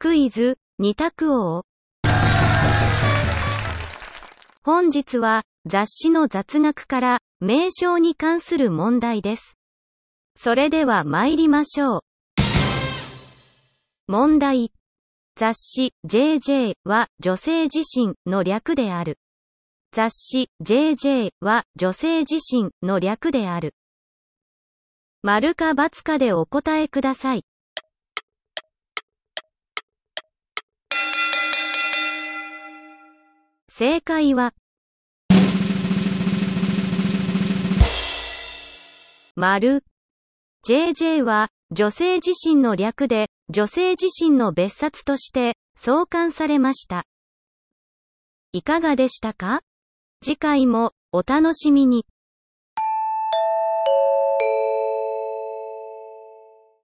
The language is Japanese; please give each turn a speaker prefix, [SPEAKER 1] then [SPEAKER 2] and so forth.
[SPEAKER 1] クイズ、二択王。本日は雑誌の雑学から名称に関する問題です。それでは参りましょう。問題。雑誌 JJ は女性自身の略である。雑誌 JJ は女性自身の略である。丸か×かでお答えください。正解は、丸。JJ は女性自身の略で、女性自身の別冊として創刊されました。いかがでしたか？次回もお楽しみに。